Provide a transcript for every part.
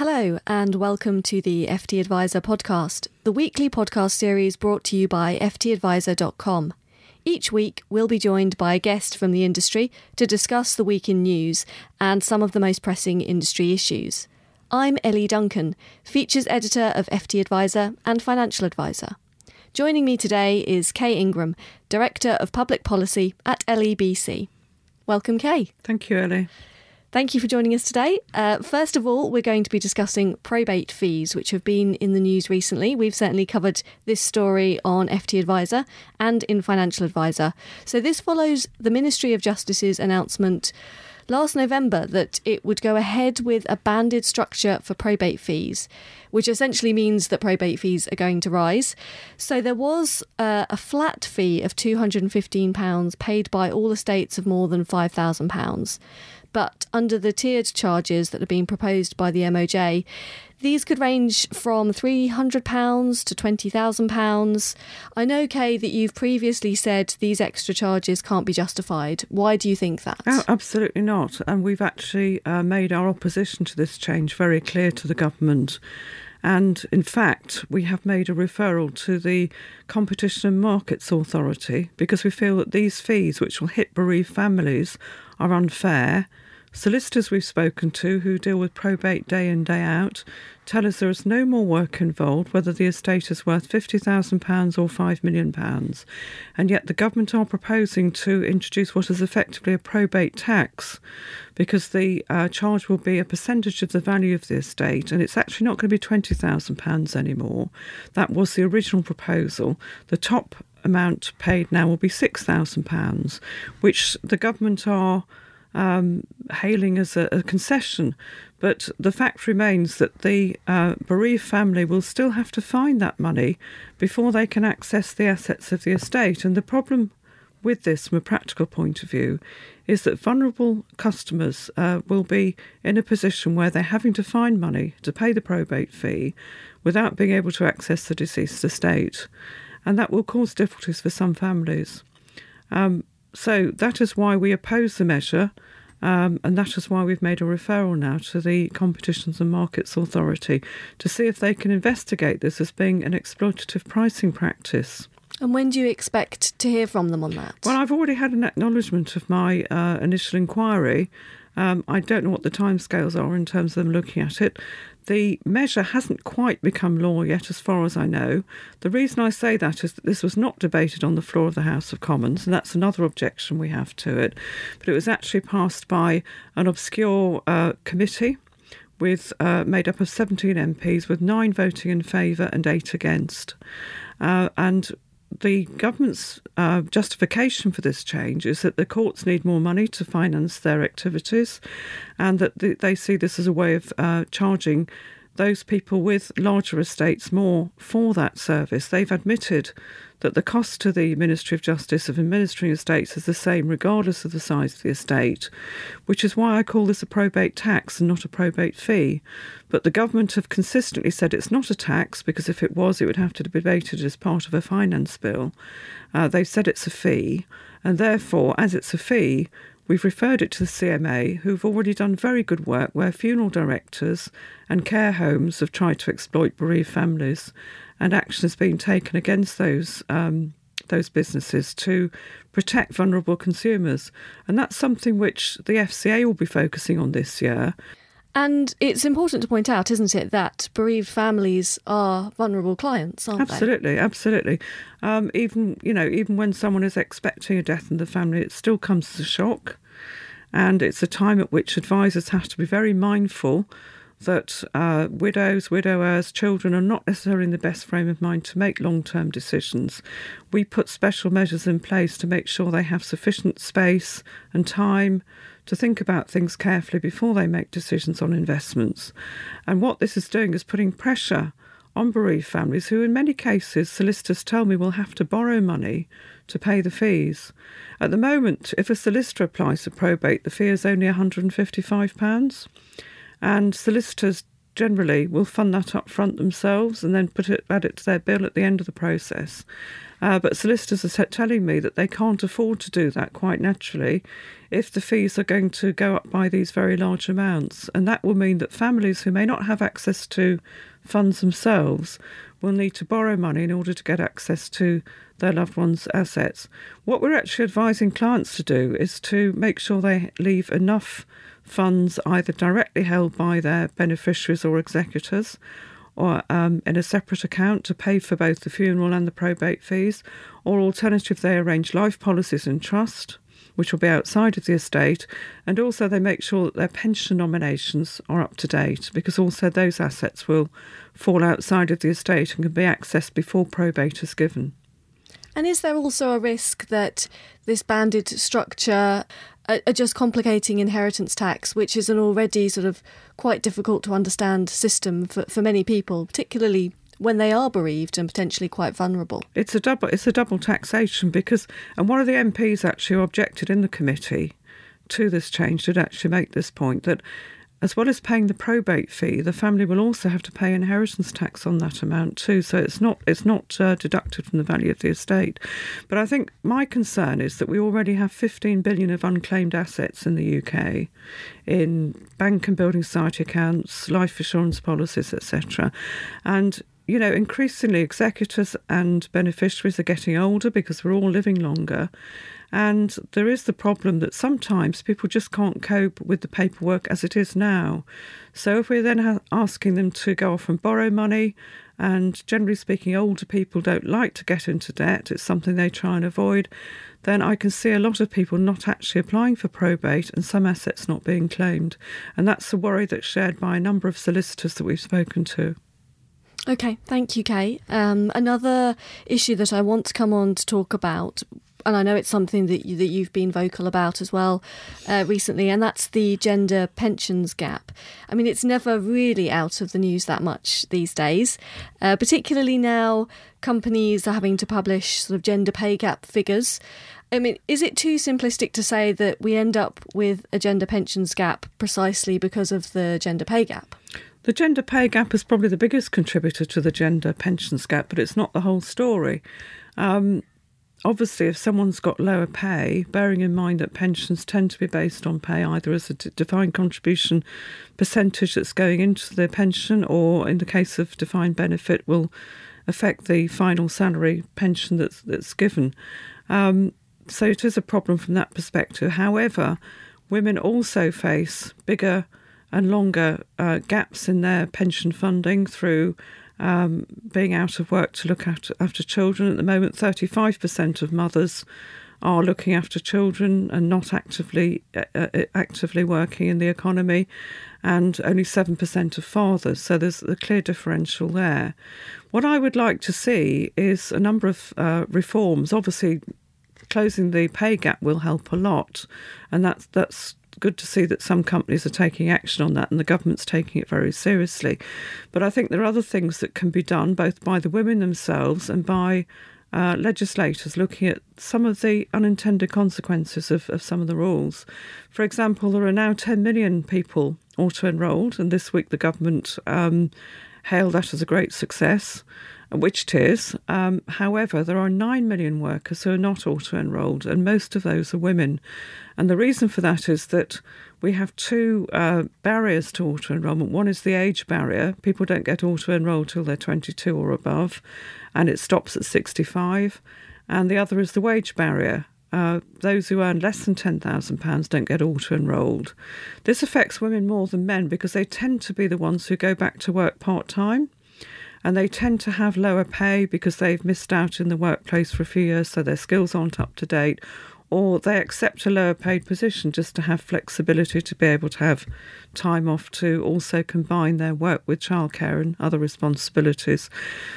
Hello, and welcome to the FT Advisor podcast, the weekly podcast series brought to you by FTAdvisor.com. Each week, we'll be joined by a guest from the industry to discuss the week in news and some of the most pressing industry issues. I'm Ellie Duncan, features editor of FT Advisor and financial advisor. Joining me today is Kay Ingram, Director of Public Policy at LEBC. Welcome, Kay. Thank you, Ellie. Thank you for joining us today. Uh, first of all, we're going to be discussing probate fees, which have been in the news recently. We've certainly covered this story on FT Advisor and in Financial Advisor. So, this follows the Ministry of Justice's announcement last November that it would go ahead with a banded structure for probate fees, which essentially means that probate fees are going to rise. So there was uh, a flat fee of £215 paid by all estates of more than £5,000 but under the tiered charges that are being proposed by the MOJ, these could range from £300 to £20,000. I know, Kay, that you've previously said these extra charges can't be justified. Why do you think that? Oh, absolutely not. And we've actually uh, made our opposition to this change very clear to the government. And in fact, we have made a referral to the Competition and Markets Authority because we feel that these fees, which will hit bereaved families, are unfair Solicitors we've spoken to who deal with probate day in, day out tell us there is no more work involved, whether the estate is worth £50,000 or £5 million. And yet the government are proposing to introduce what is effectively a probate tax because the uh, charge will be a percentage of the value of the estate and it's actually not going to be £20,000 anymore. That was the original proposal. The top amount paid now will be £6,000, which the government are um, hailing as a, a, concession. But the fact remains that the uh, bereaved family will still have to find that money before they can access the assets of the estate. And the problem with this, from a practical point of view, is that vulnerable customers uh, will be in a position where they're having to find money to pay the probate fee without being able to access the deceased estate. And that will cause difficulties for some families. Um, so that is why we oppose the measure. Um, and that is why we've made a referral now to the Competitions and Markets Authority to see if they can investigate this as being an exploitative pricing practice. And when do you expect to hear from them on that? Well, I've already had an acknowledgement of my uh, initial inquiry. Um, I don't know what the timescales are in terms of them looking at it. The measure hasn't quite become law yet, as far as I know. The reason I say that is that this was not debated on the floor of the House of Commons, and that's another objection we have to it. But it was actually passed by an obscure uh, committee with uh, made up of 17 MPs, with nine voting in favour and eight against. Uh, and the government's uh, justification for this change is that the courts need more money to finance their activities, and that they see this as a way of uh, charging those people with larger estates more for that service. They've admitted that the cost to the Ministry of Justice of administering estates is the same regardless of the size of the estate, which is why I call this a probate tax and not a probate fee. But the government have consistently said it's not a tax because if it was, it would have to be debated as part of a finance bill. Uh, they've said it's a fee, and therefore, as it's a fee, We've referred it to the CMA, who've already done very good work where funeral directors and care homes have tried to exploit bereaved families, and action has been taken against those. Um, those businesses to protect vulnerable consumers. And that's something which the FCA will be focusing on this year. And it's important to point out, isn't it, that bereaved families are vulnerable clients, aren't absolutely, they? Absolutely, absolutely. Um, even you know, even when someone is expecting a death in the family, it still comes as a shock, and it's a time at which advisors have to be very mindful that uh, widows, widowers, children are not necessarily in the best frame of mind to make long term decisions. We put special measures in place to make sure they have sufficient space and time to think about things carefully before they make decisions on investments. And what this is doing is putting pressure on bereaved families who, in many cases, solicitors tell me will have to borrow money to pay the fees. At the moment, if a solicitor applies for probate, the fee is only £155. And solicitors generally will fund that up front themselves and then put it add it to their bill at the end of the process. Uh, but solicitors are telling me that they can't afford to do that quite naturally if the fees are going to go up by these very large amounts. And that will mean that families who may not have access to funds themselves will need to borrow money in order to get access to their loved one's assets. What we're actually advising clients to do is to make sure they leave enough funds either directly held by their beneficiaries or executors or um, in a separate account to pay for both the funeral and the probate fees, or alternative, they arrange life policies in trust, which will be outside of the estate, and also they make sure that their pension nominations are up to date because also those assets will fall outside of the estate and can be accessed before probate is given. And is there also a risk that this banded structure are just complicating inheritance tax, which is an already sort of quite difficult to understand system for, for many people, particularly when they are bereaved and potentially quite vulnerable. It's a double it's a double taxation because and one of the MPs actually objected in the committee to this change did actually make this point that as well as paying the probate fee, the family will also have to pay inheritance tax on that amount too. So it's not it's not uh, deducted from the value of the estate. But I think my concern is that we already have 15 billion of unclaimed assets in the UK, in bank and building society accounts, life insurance policies, etc. And you know, increasingly executors and beneficiaries are getting older because we're all living longer. And there is the problem that sometimes people just can't cope with the paperwork as it is now. So if we're then asking them to go off and borrow money, and generally speaking, older people don't like to get into debt, it's something they try and avoid, then I can see a lot of people not actually applying for probate and some assets not being claimed. And that's a worry that's shared by a number of solicitors that we've spoken to. Okay, thank you, Kay. Um, another issue that I want to come on to talk about and I know it's something that you, that you've been vocal about as well uh, recently, and that's the gender pensions gap. I mean, it's never really out of the news that much these days, uh, particularly now companies are having to publish sort of gender pay gap figures. I mean, is it too simplistic to say that we end up with a gender pensions gap precisely because of the gender pay gap? The gender pay gap is probably the biggest contributor to the gender pensions gap, but it's not the whole story. Um, obviously, if someone's got lower pay, bearing in mind that pensions tend to be based on pay either as a defined contribution percentage that's going into the pension, or in the case of defined benefit, will affect the final salary pension that's that's given. Um, so it is a problem from that perspective. However, women also face bigger and longer uh, gaps in their pension funding through um, being out of work to look after, after children. At the moment, 35% of mothers are looking after children and not actively uh, uh, actively working in the economy, and only seven percent of fathers. So there's a clear differential there. What I would like to see is a number of uh, reforms. Obviously, closing the pay gap will help a lot, and that's that's good to see that some companies are taking action on that and the government's taking it very seriously. But I think there are other things that can be done both by the women themselves and by uh, legislators looking at some of the unintended consequences of, of some of the rules. For example, there are now 10 million people auto enrolled, and this week the government um, hailed that as a great success which it is. Um, however, there are 9 million workers who are not auto enrolled, and most of those are women. And the reason for that is that we have two uh, barriers to auto enrolment. One is the age barrier. People don't get auto enrolled till they're 22 or above, and it stops at 65. And the other is the wage barrier. Uh, those who earn less than £10,000 don't get auto enrolled. This affects women more than men because they tend to be the ones who go back to work part time and they tend to have lower pay because they've missed out in the workplace for a few years, so their skills aren't up to date, or they accept a lower paid position just to have flexibility to be able to have time off to also combine their work with childcare and other responsibilities.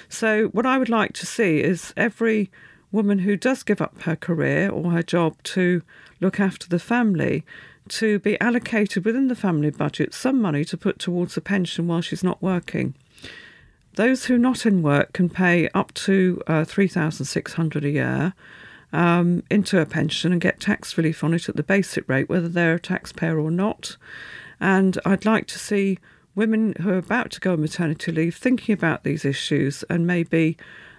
So, what I would like to see is every woman who does give up her career or her job to look after the family to be allocated within the family budget some money to put towards a pension while she's not working. Those who not in work can pay up to uh, 3600 a year um, into a pension and get tax relief on it at the basic rate, whether they're a taxpayer or not. And I'd like to see women who are about to go on maternity leave thinking about these issues and maybe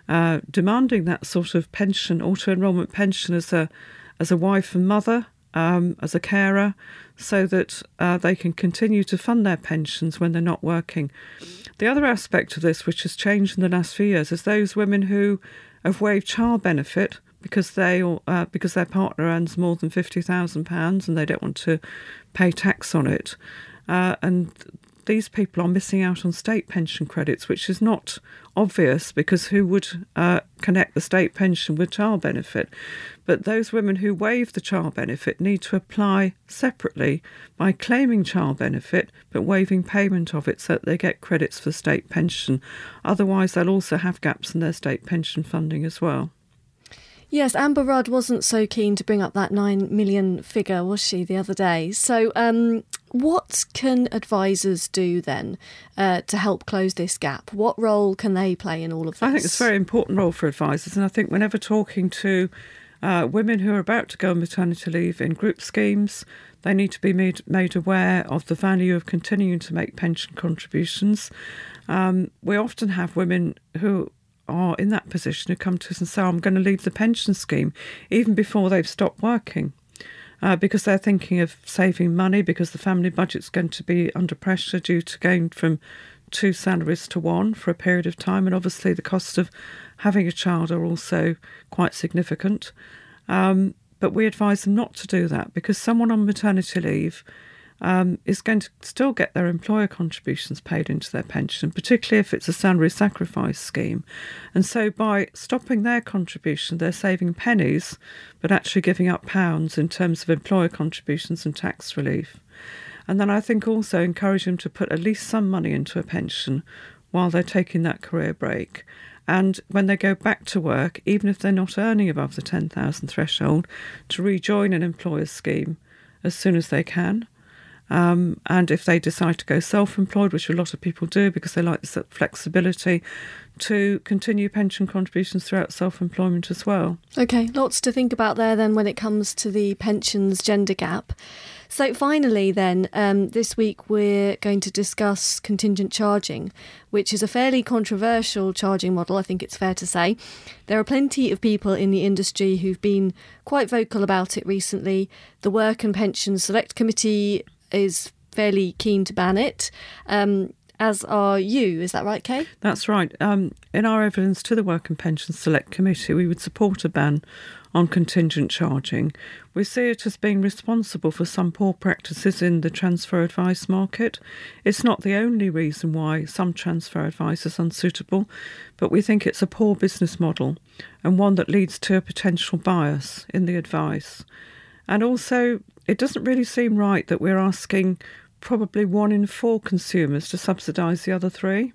uh, demanding that sort of pension, auto enrolment pension, as a as a wife and mother, um, as a carer, so that uh, they can continue to fund their pensions when they're not working. The other aspect of this, which has changed in the last few years, is those women who have waived child benefit because they uh, because their partner earns more than fifty thousand pounds and they don't want to pay tax on it, uh, and these people are missing out on state pension credits, which is not obvious because who would uh, connect the state pension with child benefit? But those women who waive the child benefit need to apply separately by claiming child benefit but waiving payment of it so that they get credits for state pension. Otherwise, they'll also have gaps in their state pension funding as well. Yes, Amber Rudd wasn't so keen to bring up that 9 million figure, was she, the other day? So, um, what can advisors do then uh, to help close this gap? What role can they play in all of this? I think it's a very important role for advisors, and I think whenever talking to uh, women who are about to go on maternity leave in group schemes, they need to be made, made aware of the value of continuing to make pension contributions. Um, we often have women who are in that position who come to us and say, I'm going to leave the pension scheme even before they've stopped working. Uh, because they're thinking of saving money because the family budget's going to be under pressure due to going from two salaries to one for a period of time. And obviously, the cost of having a child are also quite significant. Um, but we advise them not to do that because someone on maternity leave um, is going to still get their employer contributions paid into their pension, particularly if it's a salary sacrifice scheme. And so by stopping their contribution, they're saving pennies, but actually giving up pounds in terms of employer contributions and tax relief. And then I think also encourage them to put at least some money into a pension while they're taking that career break. And when they go back to work, even if they're not earning above the 10,000 threshold, to rejoin an employer's scheme as soon as they can. Um, and if they decide to go self employed, which a lot of people do because they like the flexibility, to continue pension contributions throughout self employment as well. Okay, lots to think about there then when it comes to the pensions gender gap. So, finally, then, um, this week we're going to discuss contingent charging, which is a fairly controversial charging model, I think it's fair to say. There are plenty of people in the industry who've been quite vocal about it recently. The Work and Pensions Select Committee is fairly keen to ban it. Um, as are you, is that right, Kay? That's right. Um, in our evidence to the Work and Pensions Select Committee, we would support a ban on contingent charging. We see it as being responsible for some poor practices in the transfer advice market. It's not the only reason why some transfer advice is unsuitable, but we think it's a poor business model and one that leads to a potential bias in the advice. And also, it doesn't really seem right that we're asking probably one in four consumers to subsidise the other three.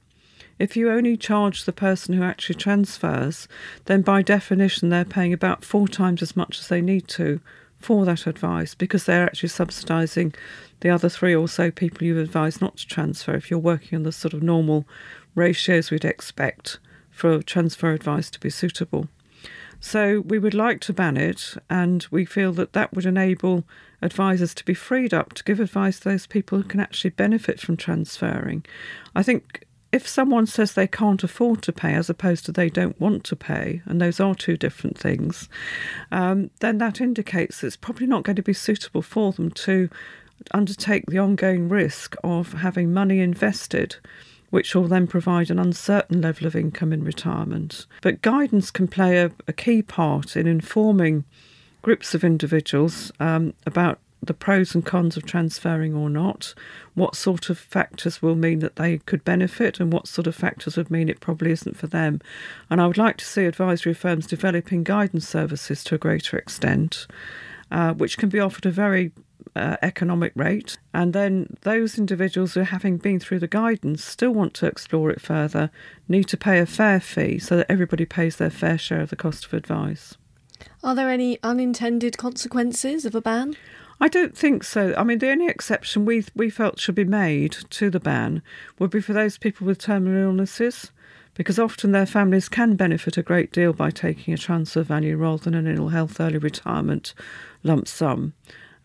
If you only charge the person who actually transfers, then by definition they're paying about four times as much as they need to for that advice because they're actually subsidising the other three or so people you advise not to transfer if you're working on the sort of normal ratios we'd expect for transfer advice to be suitable. So we would like to ban it, and we feel that that would enable advisors to be freed up to give advice to those people who can actually benefit from transferring. I think if someone says they can't afford to pay as opposed to they don't want to pay, and those are two different things, um, then that indicates it's probably not going to be suitable for them to undertake the ongoing risk of having money invested which will then provide an uncertain level of income in retirement. But guidance can play a, a key part in informing groups of individuals um, about the pros and cons of transferring or not, what sort of factors will mean that they could benefit, and what sort of factors would mean it probably isn't for them. And I would like to see advisory firms developing guidance services to a greater extent, uh, which can be offered a very uh, economic rate. And then those individuals who, having been through the guidance, still want to explore it further, need to pay a fair fee so that everybody pays their fair share of the cost of advice. Are there any unintended consequences of a ban? I don't think so. I mean, the only exception we we felt should be made to the ban would be for those people with terminal illnesses, because often their families can benefit a great deal by taking a transfer value rather than an ill health early retirement lump sum.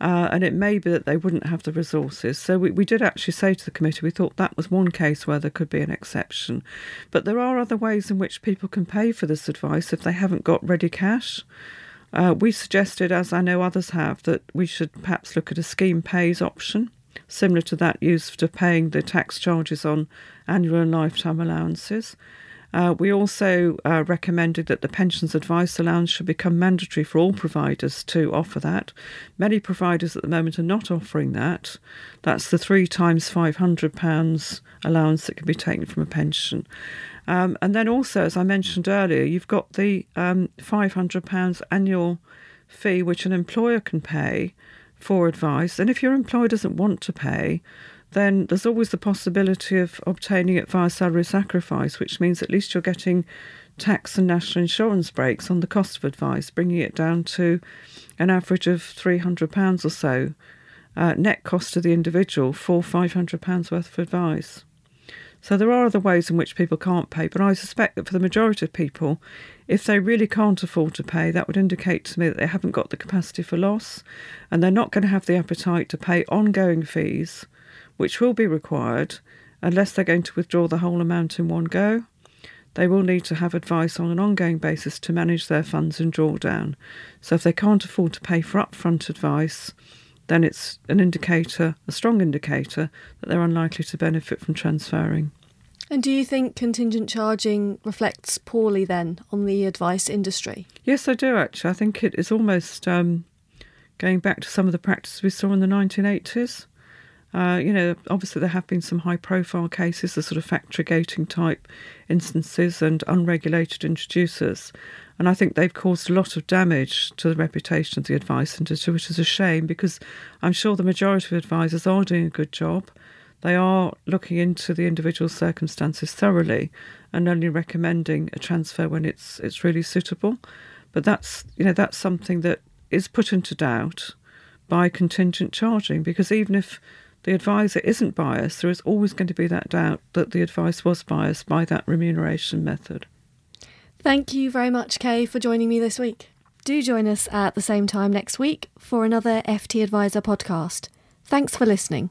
Uh, and it may be that they wouldn't have the resources. So we, we did actually say to the committee we thought that was one case where there could be an exception. But there are other ways in which people can pay for this advice if they haven't got ready cash. Uh, we suggested, as I know others have, that we should perhaps look at a scheme pays option, similar to that used for paying the tax charges on annual and lifetime allowances. Uh, we also uh, recommended that the pensions advice allowance should become mandatory for all providers to offer that. Many providers at the moment are not offering that. That's the three times £500 allowance that can be taken from a pension. Um, and then also, as I mentioned earlier, you've got the um, £500 annual fee which an employer can pay for advice. And if your employer doesn't want to pay, then there's always the possibility of obtaining it via salary sacrifice, which means at least you're getting tax and national insurance breaks on the cost of advice, bringing it down to an average of £300 or so uh, net cost to the individual for £500 worth of advice. So there are other ways in which people can't pay, but I suspect that for the majority of people, if they really can't afford to pay, that would indicate to me that they haven't got the capacity for loss and they're not going to have the appetite to pay ongoing fees which will be required unless they're going to withdraw the whole amount in one go. They will need to have advice on an ongoing basis to manage their funds and drawdown. So, if they can't afford to pay for upfront advice, then it's an indicator, a strong indicator, that they're unlikely to benefit from transferring. And do you think contingent charging reflects poorly then on the advice industry? Yes, I do actually. I think it is almost um, going back to some of the practices we saw in the 1980s. Uh, you know, obviously there have been some high profile cases, the sort of factory gating type instances and unregulated introducers. And I think they've caused a lot of damage to the reputation of the advice industry, which is a shame because I'm sure the majority of advisors are doing a good job. They are looking into the individual circumstances thoroughly and only recommending a transfer when it's it's really suitable. But that's you know that's something that is put into doubt by contingent charging because even if the advisor isn't biased, there is always going to be that doubt that the advice was biased by that remuneration method. Thank you very much, Kay, for joining me this week. Do join us at the same time next week for another FT Advisor podcast. Thanks for listening.